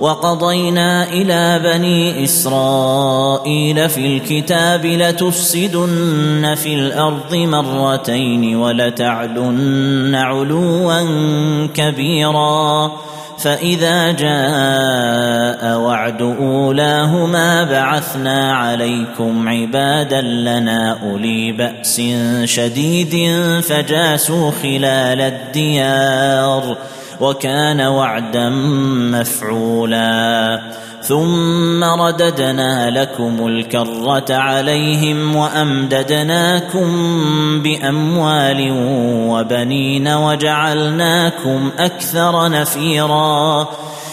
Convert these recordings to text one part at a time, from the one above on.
وقضينا إلى بني إسرائيل في الكتاب لتفسدن في الأرض مرتين ولتعلن علوا كبيرا. فإذا جاء وعد أولاهما بعثنا عليكم عبادا لنا أولي بأس شديد فجاسوا خلال الديار. وكان وعدا مفعولا. ثم رددنا لكم الكرة عليهم وأمددناكم بأموال وبنين وجعلناكم أكثر نفيرا.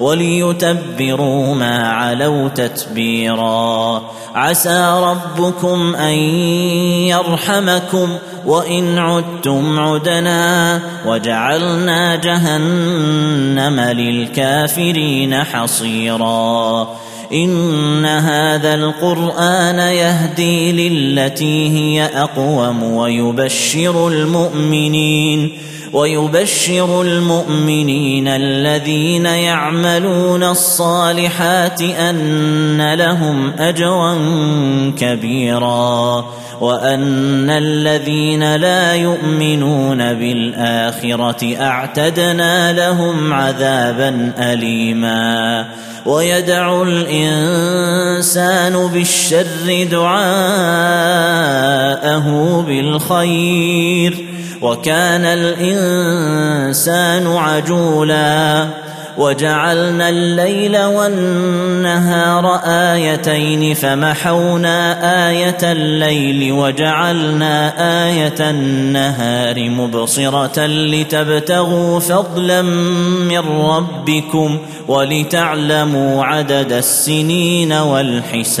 وليتبروا ما علوا تتبيرا. عسى ربكم أن يرحمكم وإن عدتم عدنا. وجعلنا جهنم للكافرين حصيرا. إن هذا القرآن يهدي للتي هي أقوم ويبشر المؤمنين. ويبشر المؤمنين الذين يعملون الصالحات أن لهم أجرا كبيرا وأن الذين لا يؤمنون بالآخرة أعتدنا لهم عذابا أليما ويدع الإنسان بالشر دعاءه بالخير وكان الإنسان عجولا وجعلنا الليل والنهار آيتين فمحونا آية الليل وجعلنا آية النهار مبصرة لتبتغوا فضلا من ربكم ولتعلموا عدد السنين والحساب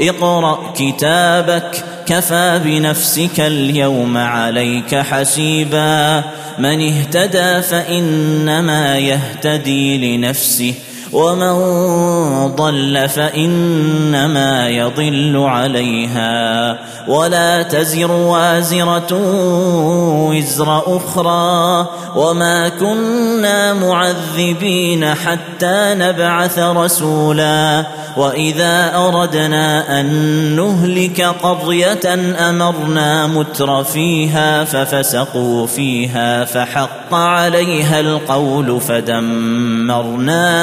اقرأ كتابك كفى بنفسك اليوم عليك حسيبا. من اهتدى فإنما يهتدي لنفسه. ومن ضل فإنما يضل عليها ولا تزر وازرة وزر أخرى وما كنا معذبين حتى نبعث رسولا وإذا أردنا أن نهلك قريه أمرنا متر فيها ففسقوا فيها فحق عليها القول فدمرناها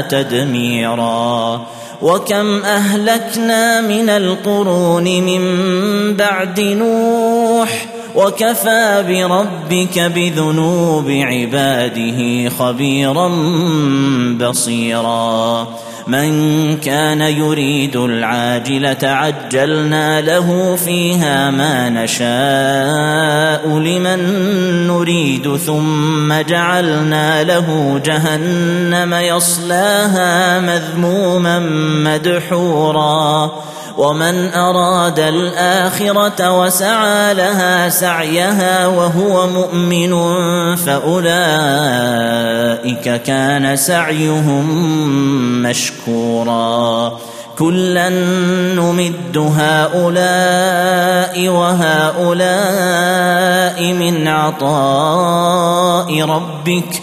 تدميرا وكم أهلكنا من القرون من بعد نوح وكفى بربك بذنوب عباده خبيرا بصيرا من كان يريد العاجلة عجلنا له فيها ما نشاء لمن نريد ثم جعلنا له جهنم يصلاها مذموما مدحورا. ومن أراد الآخرة وسعى لها سعيها وهو مؤمن فأولئك كان سعيهم مشكورا. كلا نمد هؤلاء وهؤلاء من عطاء ربك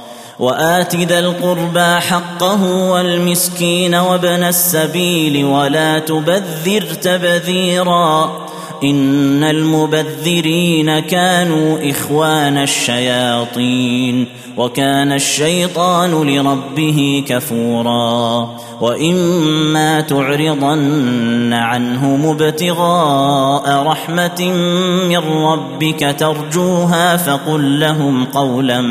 وآت ذا القربى حقه والمسكين وابن السبيل ولا تبذر تبذيرا إن المبذرين كانوا إخوان الشياطين وكان الشيطان لربه كفورا. وإما تعرضن عنهم ابتغاء رحمة من ربك ترجوها فقل لهم قولا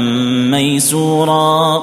ميسورا.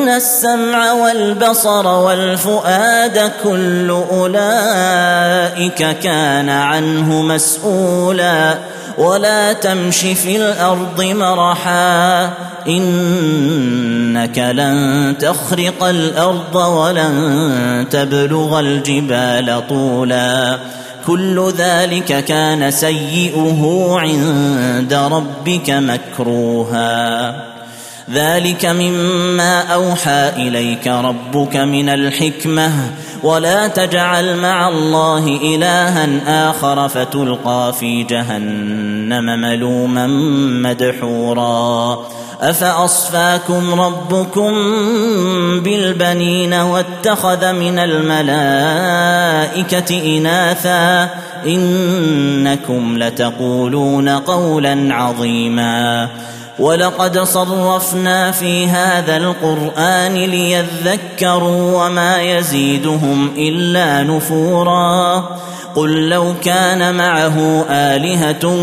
ان السمع والبصر والفؤاد كل اولئك كان عنه مسؤولا ولا تمش في الأرض مرحا انك لن تخرق الأرض ولن تبلغ الجبال طولا كل ذلك كان سيئه عند ربك مكروها ذلك مما أوحى إليك ربك من الحكمة. ولا تجعل مع الله إلها آخر فتلقى في جهنم ملوما مدحورا. أفأصفاكم ربكم بالبنين واتخذ من الملائكة إناثا؟ إنكم لتقولون قولا عظيما. ولقد صرفنا في هذا القرآن ليذكروا وما يزيدهم إلا نفورا. قل لو كان معه آلهة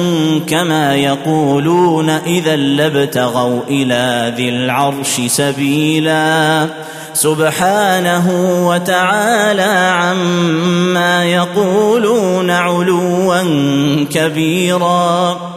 كما يقولون إذا لابتغوا إلى ذي العرش سبيلا. سبحانه وتعالى عما يقولون علوا كبيرا.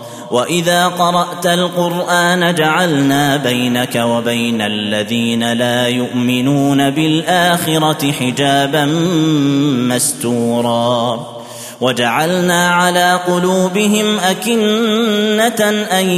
واذا قرات القران جعلنا بينك وبين الذين لا يؤمنون بالاخره حجابا مستورا وجعلنا على قلوبهم أكنة أن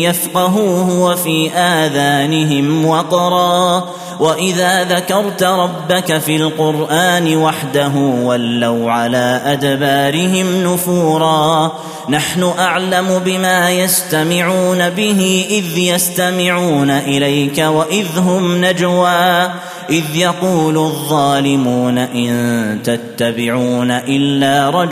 يفقهوه وفي آذانهم وقرا. وإذا ذكرت ربك في القرآن وحده ولوا على أدبارهم نفورا. نحن أعلم بما يستمعون به إذ يستمعون إليك وإذ هم نجوى. إذ يقول الظالمون إن تتبعون إلا رجلا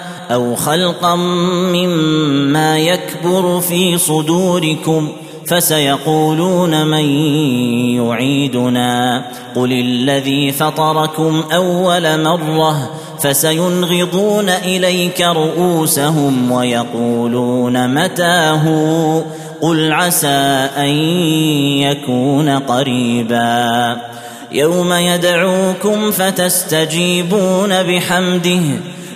أو خلقا مما يكبر في صدوركم فسيقولون من يعيدنا. قل الذي فطركم أول مرة فسينغضون إليك رؤوسهم ويقولون متاه. قل عسى أن يكون قريبا. يوم يدعوكم فتستجيبون بحمده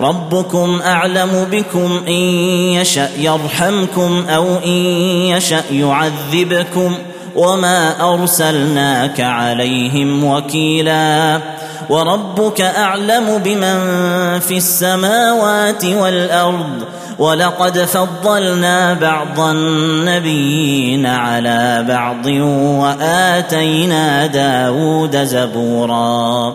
ربكم أعلم بكم إن يشأ يرحمكم أو إن يشأ يعذبكم وما أرسلناك عليهم وكيلا وربك أعلم بمن في السماوات والأرض ولقد فضلنا بعض النبيين على بعض وآتينا داود زبورا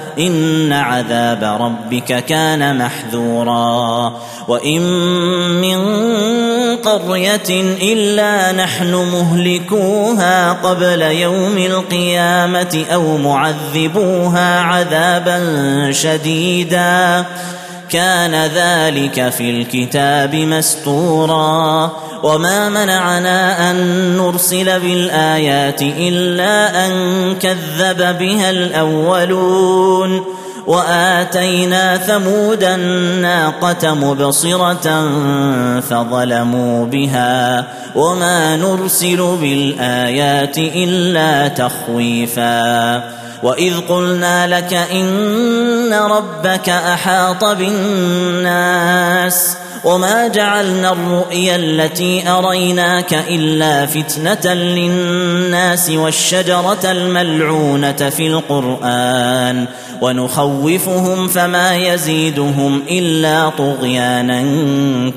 إن عذاب ربك كان محذورا وإن من قرية إلا نحن مهلكوها قبل يوم القيامة أو معذبوها عذابا شديدا كان ذلك في الكتاب مستورا وما منعنا أن نرسل بالآيات إلا أن كذب بها الأولون وآتينا ثمود الناقة مبصرة فظلموا بها وما نرسل بالآيات إلا تخويفا واذ قلنا لك ان ربك احاط بالناس وما جعلنا الرؤيا التي اريناك الا فتنه للناس والشجره الملعونه في القران ونخوفهم فما يزيدهم الا طغيانا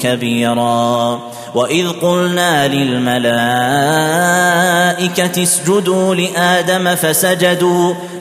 كبيرا واذ قلنا للملائكه اسجدوا لادم فسجدوا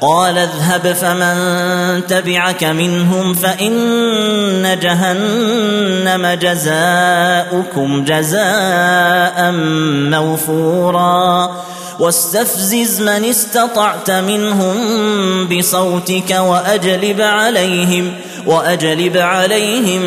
قال اذهب فمن تبعك منهم فإن جهنم جزاؤكم جزاء موفورا. واستفزز من استطعت منهم بصوتك وأجلب عليهم وأجلب عليهم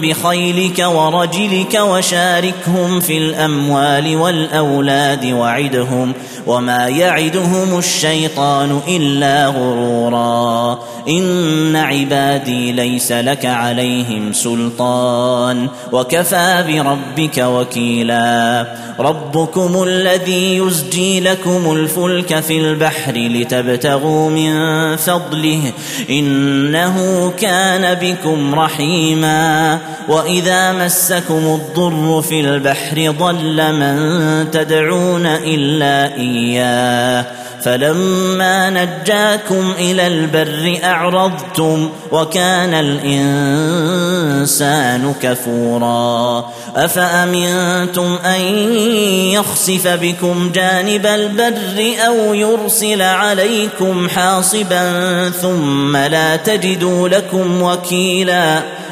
بخيلك ورجلك وشاركهم في الأموال والأولاد وعدهم وما يعدهم الشيطان إلا غرورا. إن عبادي ليس لك عليهم سلطان. وكفى بربك وكيلا. ربكم الذي يزجي لكم الفلك في البحر لتبتغوا من فضله. إنه كان بكم رحيما وإذا مسكم الضر في البحر ضل من تدعون إلا إياه فلما نجاكم إلى البر اعرضتم وكان الانسان كفورا افامنتم ان يخسف بكم جانب البر أو يرسل عليكم حاصبا ثم لا تجدوا لكم وكيلا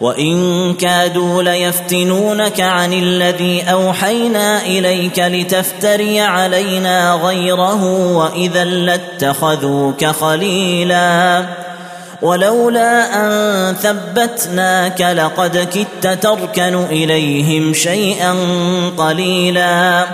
وان كادوا ليفتنونك عن الذي اوحينا اليك لتفتري علينا غيره واذا لاتخذوك خليلا ولولا ان ثبتناك لقد كدت تركن اليهم شيئا قليلا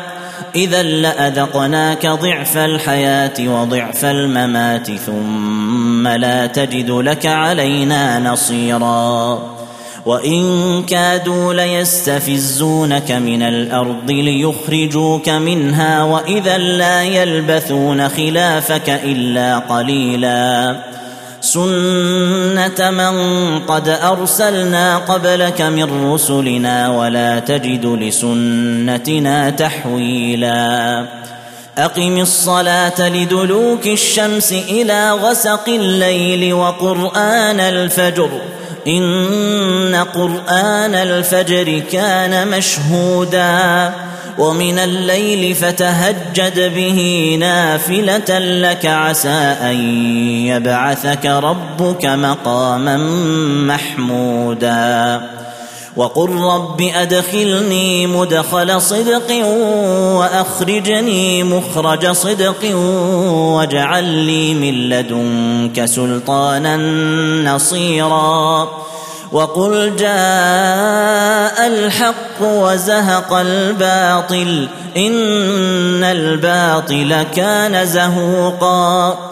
اذا لاذقناك ضعف الحياة وضعف الممات ثم لا تجد لك علينا نصيرا وان كادوا ليستفزونك من الأرض ليخرجوك منها واذا لا يلبثون خلافك الا قليلا سنه من قد ارسلنا قبلك من رسلنا ولا تجد لسنتنا تحويلا اقم الصلاه لدلوك الشمس إلى غسق الليل وقران الفجر إن قرآن الفجر كان مشهودا ومن الليل فتهجد به نافلة لك عسى أن يبعثك ربك مقاما محمودا وقل رب أدخلني مدخل صدق وأخرجني مخرج صدق واجعل لي من لدنك سلطانا نصيرا. وقل جاء الحق وزهق الباطل إن الباطل كان زهوقا.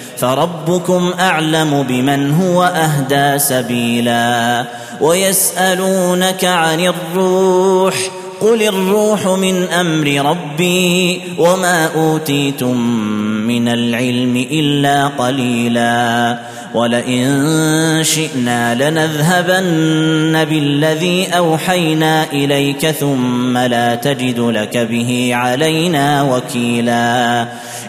فربكم اعلم بمن هو اهدى سبيلا ويسالونك عن الروح قل الروح من أمر ربي وما اوتيتم من العلم الا قليلا ولئن شئنا لنذهبن بالذي اوحينا اليك ثم لا تجد لك به علينا وكيلا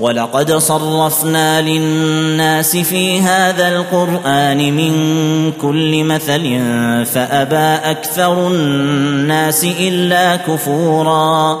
ولقد صرفنا للناس في هذا القرآن من كل مثل فأبى أكثر الناس إلا كفورا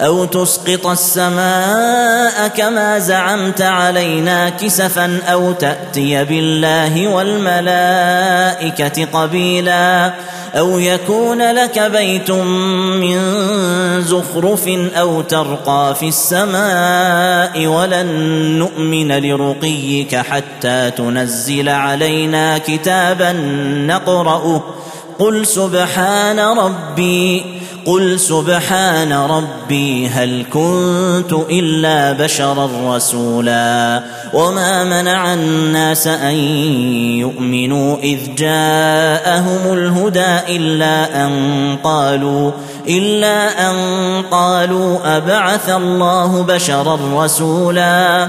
أو تسقط السماء كما زعمت علينا كسفا أو تأتي بالله والملائكة قبيلا أو يكون لك بيت من زخرف أو ترقى في السماء ولن نؤمن لرقيك حتى تنزل علينا كتابا نقرأه قل سبحان ربي قل سبحان ربي هل كنت إلا بشرا رسولا وما منع الناس أن يؤمنوا إذ جاءهم الهدى إلا أن قالوا إلا أن قالوا أبعث الله بشرا رسولا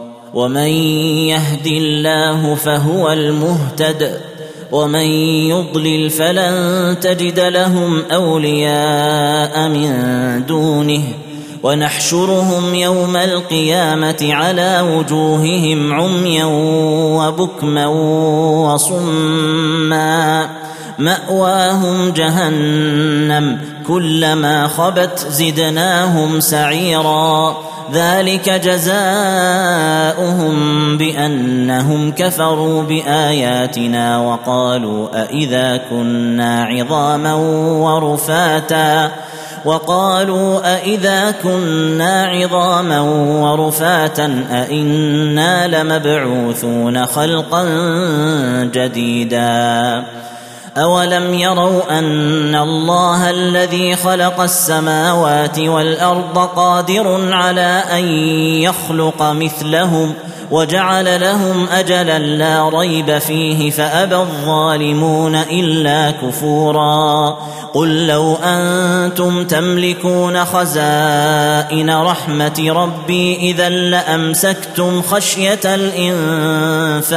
ومن يهد الله فهو المهتد ومن يضلل فلن تجد لهم أولياء من دونه ونحشرهم يوم القيامة على وجوههم عميا وبكما وصما مأواهم جهنم كلما خبت زدناهم سعيرا ذلك جزاؤهم بأنهم كفروا بآياتنا وقالوا أإذا كنا عظاما ورفاتا وقالوا أإذا كنا عظاما ورفاتا أإنا لمبعوثون خلقا جديدا اولم يروا ان الله الذي خلق السماوات والارض قادر على ان يخلق مثلهم وجعل لهم اجلا لا ريب فيه فابى الظالمون الا كفورا قل لو أنتم تملكون خزائن رحمه ربي اذا لامسكتم خشيه الانفاق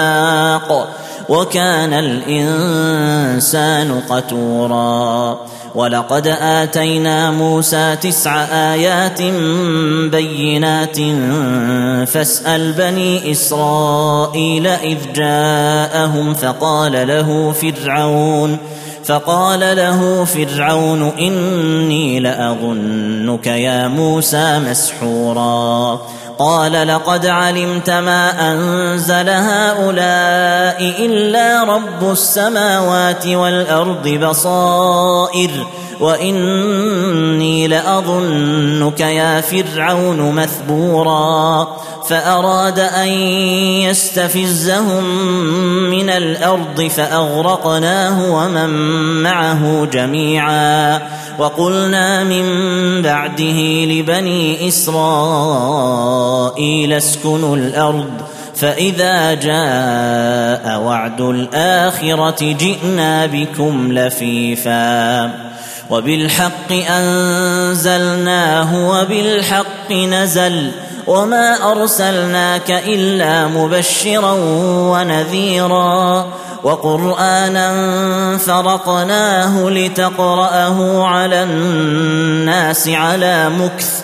وكان الإنسان قتورا. ولقد آتينا موسى تسع آيات بينات فاسأل بني إسرائيل إذ جاءهم فقال له فرعون فقال له فرعون إني لأظنك يا موسى مسحورا. قال لقد علمت ما أنزل هؤلاء إلا رب السماوات والأرض بصائر واني لاظنك يا فرعون مثبورا فاراد ان يستفزهم من الأرض فاغرقناه ومن معه جميعا وقلنا من بعده لبني اسرائيل اسكنوا الأرض فإذا جاء وعد الآخرة جئنا بكم لفيفا. وبالحق أنزلناه وبالحق نزل وما أرسلناك إلا مبشرا ونذيرا. وقرآنا فرقناه لتقرأه على الناس على مكث